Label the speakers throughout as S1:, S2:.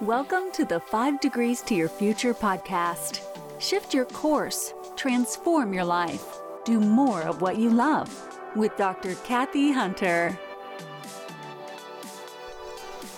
S1: Welcome to the Five Degrees to Your Future podcast. Shift your course, transform your life, do more of what you love with Dr. Kathy Hunter.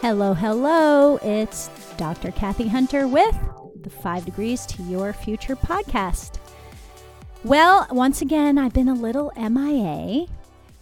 S2: Hello, hello. It's Dr. Kathy Hunter with the Five Degrees to Your Future podcast. Well, once again, I've been a little MIA.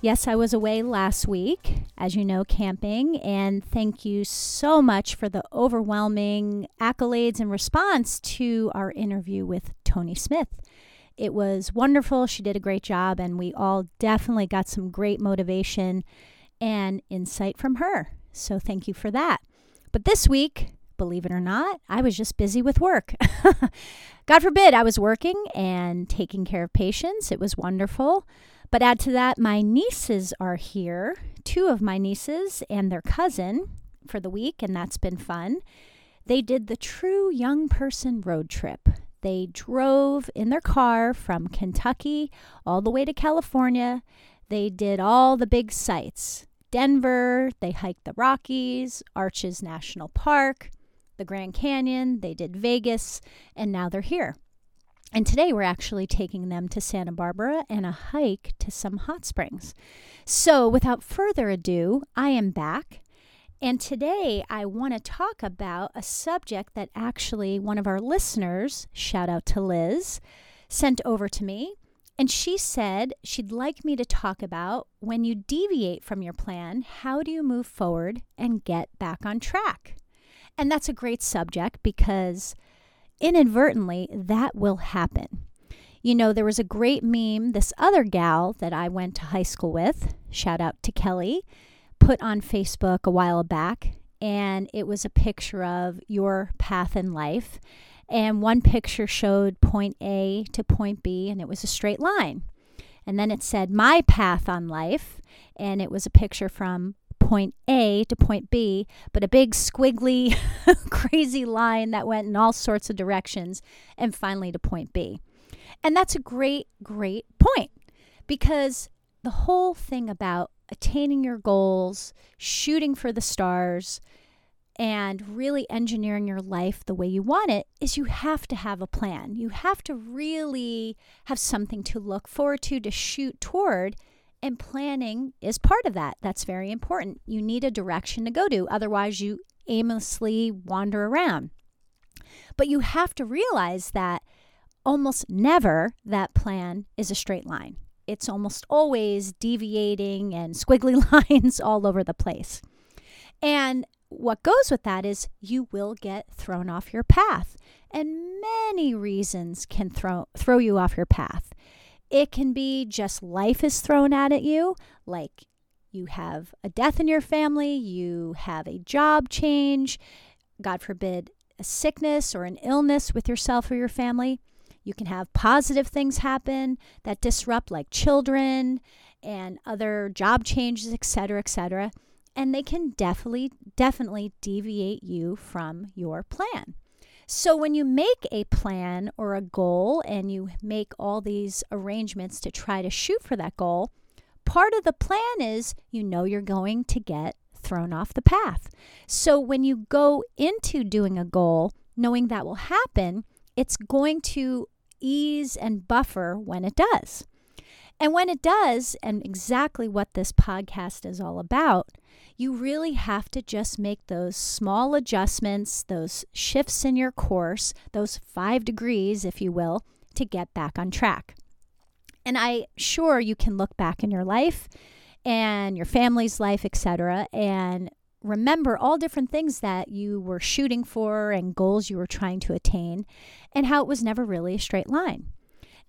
S2: Yes, I was away last week, as you know, camping, and thank you so much for the overwhelming accolades and response to our interview with Tony Smith. It was wonderful. She did a great job, and we all definitely got some great motivation and insight from her. So, thank you for that. But this week, believe it or not, I was just busy with work. God forbid I was working and taking care of patients. It was wonderful. But add to that, my nieces are here, two of my nieces and their cousin for the week, and that's been fun. They did the true young person road trip. They drove in their car from Kentucky all the way to California. They did all the big sites Denver, they hiked the Rockies, Arches National Park, the Grand Canyon, they did Vegas, and now they're here. And today we're actually taking them to Santa Barbara and a hike to some hot springs. So, without further ado, I am back. And today I want to talk about a subject that actually one of our listeners, shout out to Liz, sent over to me. And she said she'd like me to talk about when you deviate from your plan, how do you move forward and get back on track? And that's a great subject because inadvertently, that will happen. You know, there was a great meme, this other gal that I went to high school with, shout out to Kelly, put on Facebook a while back. And it was a picture of your path in life. And one picture showed point A to point B, and it was a straight line. And then it said, My path on life. And it was a picture from point A to point B, but a big squiggly, crazy line that went in all sorts of directions, and finally to point B. And that's a great, great point because the whole thing about attaining your goals, shooting for the stars, and really engineering your life the way you want it is you have to have a plan. You have to really have something to look forward to, to shoot toward and planning is part of that. That's very important. You need a direction to go to, otherwise, you aimlessly wander around. But you have to realize that almost never that plan is a straight line. It's almost always deviating and squiggly lines all over the place. And what goes with that is you will get thrown off your path. And many reasons can throw, throw you off your path. It can be just life is thrown out at you, like you have a death in your family, you have a job change, God forbid, a sickness or an illness with yourself or your family. You can have positive things happen that disrupt, like children and other job changes, etc., etc. And they can definitely, definitely deviate you from your plan. So, when you make a plan or a goal and you make all these arrangements to try to shoot for that goal, part of the plan is you know you're going to get thrown off the path. So, when you go into doing a goal, knowing that will happen, it's going to ease and buffer when it does. And when it does, and exactly what this podcast is all about, you really have to just make those small adjustments, those shifts in your course, those five degrees, if you will, to get back on track. And I sure you can look back in your life and your family's life, etc., and remember all different things that you were shooting for and goals you were trying to attain, and how it was never really a straight line.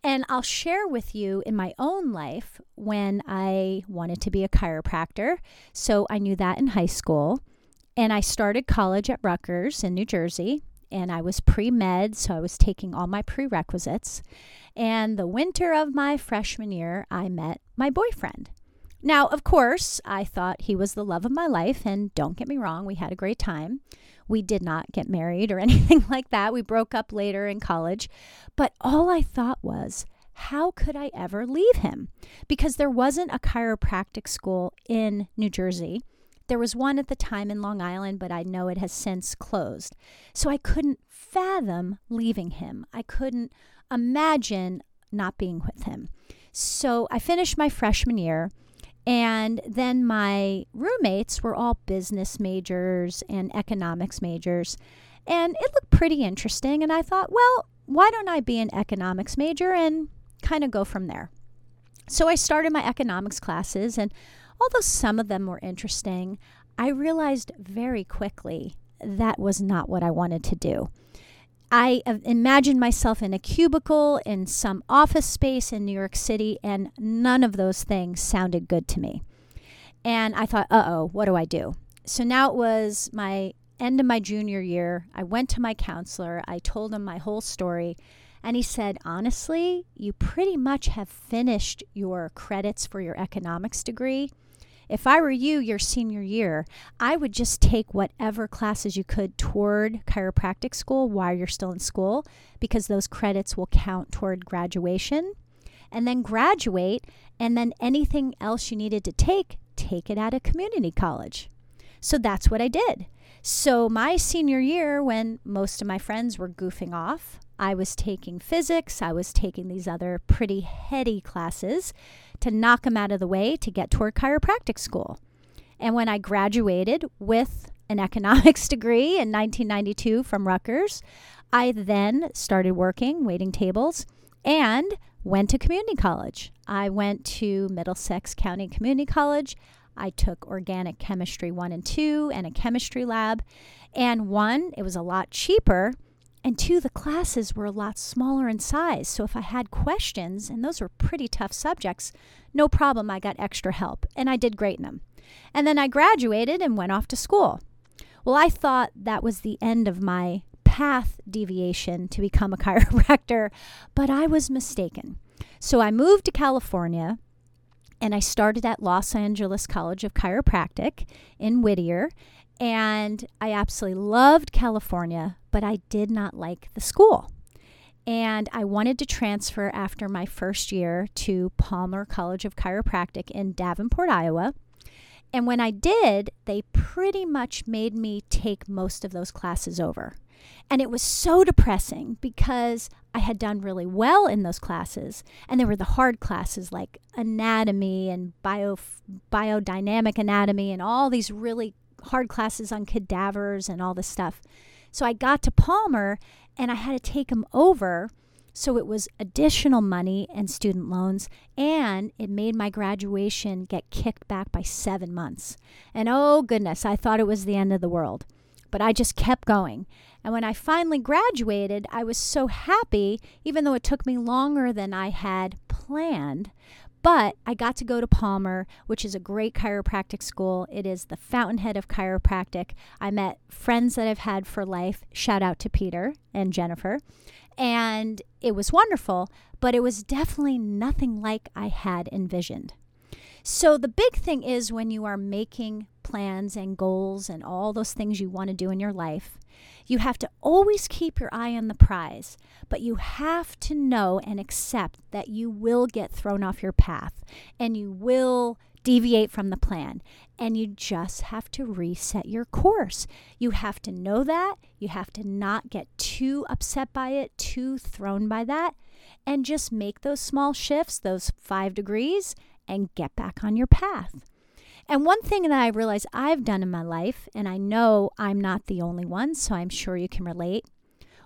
S2: And I'll share with you in my own life when I wanted to be a chiropractor. So I knew that in high school. And I started college at Rutgers in New Jersey. And I was pre med, so I was taking all my prerequisites. And the winter of my freshman year, I met my boyfriend. Now, of course, I thought he was the love of my life. And don't get me wrong, we had a great time. We did not get married or anything like that. We broke up later in college. But all I thought was, how could I ever leave him? Because there wasn't a chiropractic school in New Jersey There was one at the time in Long Island, but I know it has since closed. So I couldn't fathom leaving him. I couldn't imagine not being with him. So I finished my freshman year. And then my roommates were all business majors and economics majors. And it looked pretty interesting. And I thought, well, why don't I be an economics major and kind of go from there? So I started my economics classes. And although some of them were interesting, I realized very quickly that was not what I wanted to do. I imagined myself in a cubicle in some office space in New York City, and none of those things sounded good to me. And I thought, uh oh, what do I do? So now it was my end of my junior year. I went to my counselor, I told him my whole story, and he said, honestly, you pretty much have finished your credits for your economics degree. If I were you, your senior year, I would just take whatever classes you could toward chiropractic school while you're still in school, because those credits will count toward graduation. And then graduate, and then anything else you needed to take, take it at a community college. So that's what I did. So, my senior year, when most of my friends were goofing off, I was taking physics, I was taking these other pretty heady classes to knock them out of the way to get toward chiropractic school. And when I graduated with an economics degree in 1992 from Rutgers, I then started working waiting tables and went to community college. I went to Middlesex County Community College. I took organic chemistry 1 and 2 and a chemistry lab. And one, it was a lot cheaper and two, the classes were a lot smaller in size. So if I had questions, and those were pretty tough subjects, no problem, I got extra help. And I did great in them. And then I graduated and went off to school. Well, I thought that was the end of my path deviation to become a chiropractor, but I was mistaken. So I moved to California and I started at Los Angeles College of Chiropractic in Whittier. And I absolutely loved California, but I did not like the school. And I wanted to transfer after my first year to Palmer College of Chiropractic in Davenport, Iowa. And when I did, they pretty much made me take most of those classes over. And it was so depressing because I had done really well in those classes. And they were the hard classes like anatomy and bio, biodynamic anatomy and all these really hard classes on cadavers and all this stuff. So I got to Palmer and I had to take them over. So it was additional money and student loans, and it made my graduation get kicked back by seven months. And oh goodness, I thought it was the end of the world. But I just kept going. And when I finally graduated, I was so happy, even though it took me longer than I had planned. But I got to go to Palmer, which is a great chiropractic school. It is the fountainhead of chiropractic. I met friends that I've had for life. Shout out to Peter and Jennifer. And it was wonderful, but it was definitely nothing like I had envisioned. So, the big thing is when you are making plans and goals and all those things you want to do in your life, you have to always keep your eye on the prize, but you have to know and accept that you will get thrown off your path and you will deviate from the plan. And you just have to reset your course. You have to know that. You have to not get too upset by it, too thrown by that, and just make those small shifts, those five degrees, and get back on your path. And one thing that I realize I've done in my life, and I know I'm not the only one, so I'm sure you can relate.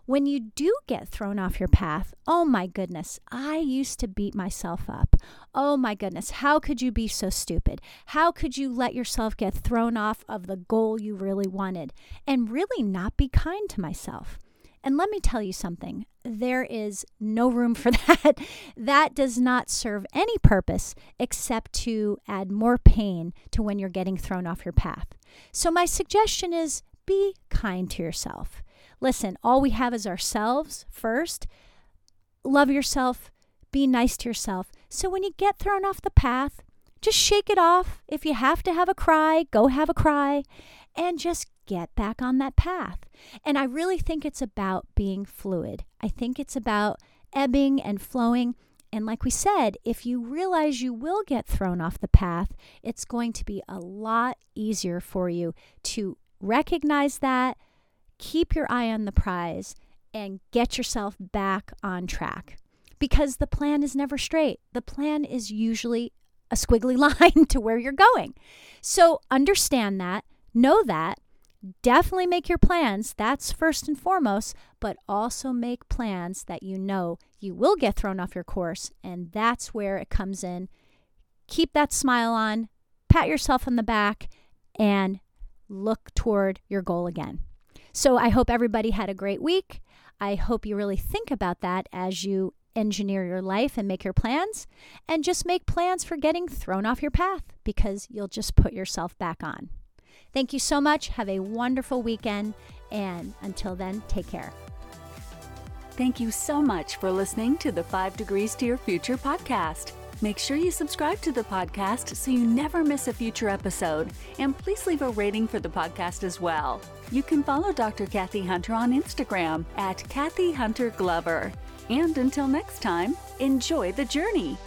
S2: When you do get thrown off your path, oh my goodness, I used to beat myself up. Oh my goodness, how could you be so stupid? How could you let yourself get thrown off of the goal you really wanted and really not be kind to myself? And let me tell you something there is no room for that. that does not serve any purpose except to add more pain to when you're getting thrown off your path. So, my suggestion is be kind to yourself. Listen, all we have is ourselves first. Love yourself, be nice to yourself. So, when you get thrown off the path, just shake it off. If you have to have a cry, go have a cry and just get back on that path. And I really think it's about being fluid. I think it's about ebbing and flowing. And like we said, if you realize you will get thrown off the path, it's going to be a lot easier for you to recognize that, keep your eye on the prize, and get yourself back on track. Because the plan is never straight. The plan is usually a squiggly line to where you're going. So understand that, know that, definitely make your plans. That's first and foremost, but also make plans that you know you will get thrown off your course. And that's where it comes in. Keep that smile on, pat yourself on the back, and look toward your goal again. So I hope everybody had a great week. I hope you really think about that as you engineer your life and make your plans, and just make plans for getting thrown off your path because you'll just put yourself back on. Thank you so much. Have a wonderful weekend. And until then, take care.
S1: Thank you so much for listening to the Five Degrees to Your Future podcast. Make sure you subscribe to the podcast so you never miss a future episode. And please leave a rating for the podcast as well. You can follow Dr. Kathy Hunter on Instagram at Kathy Hunter Glover. And until next time, enjoy the journey.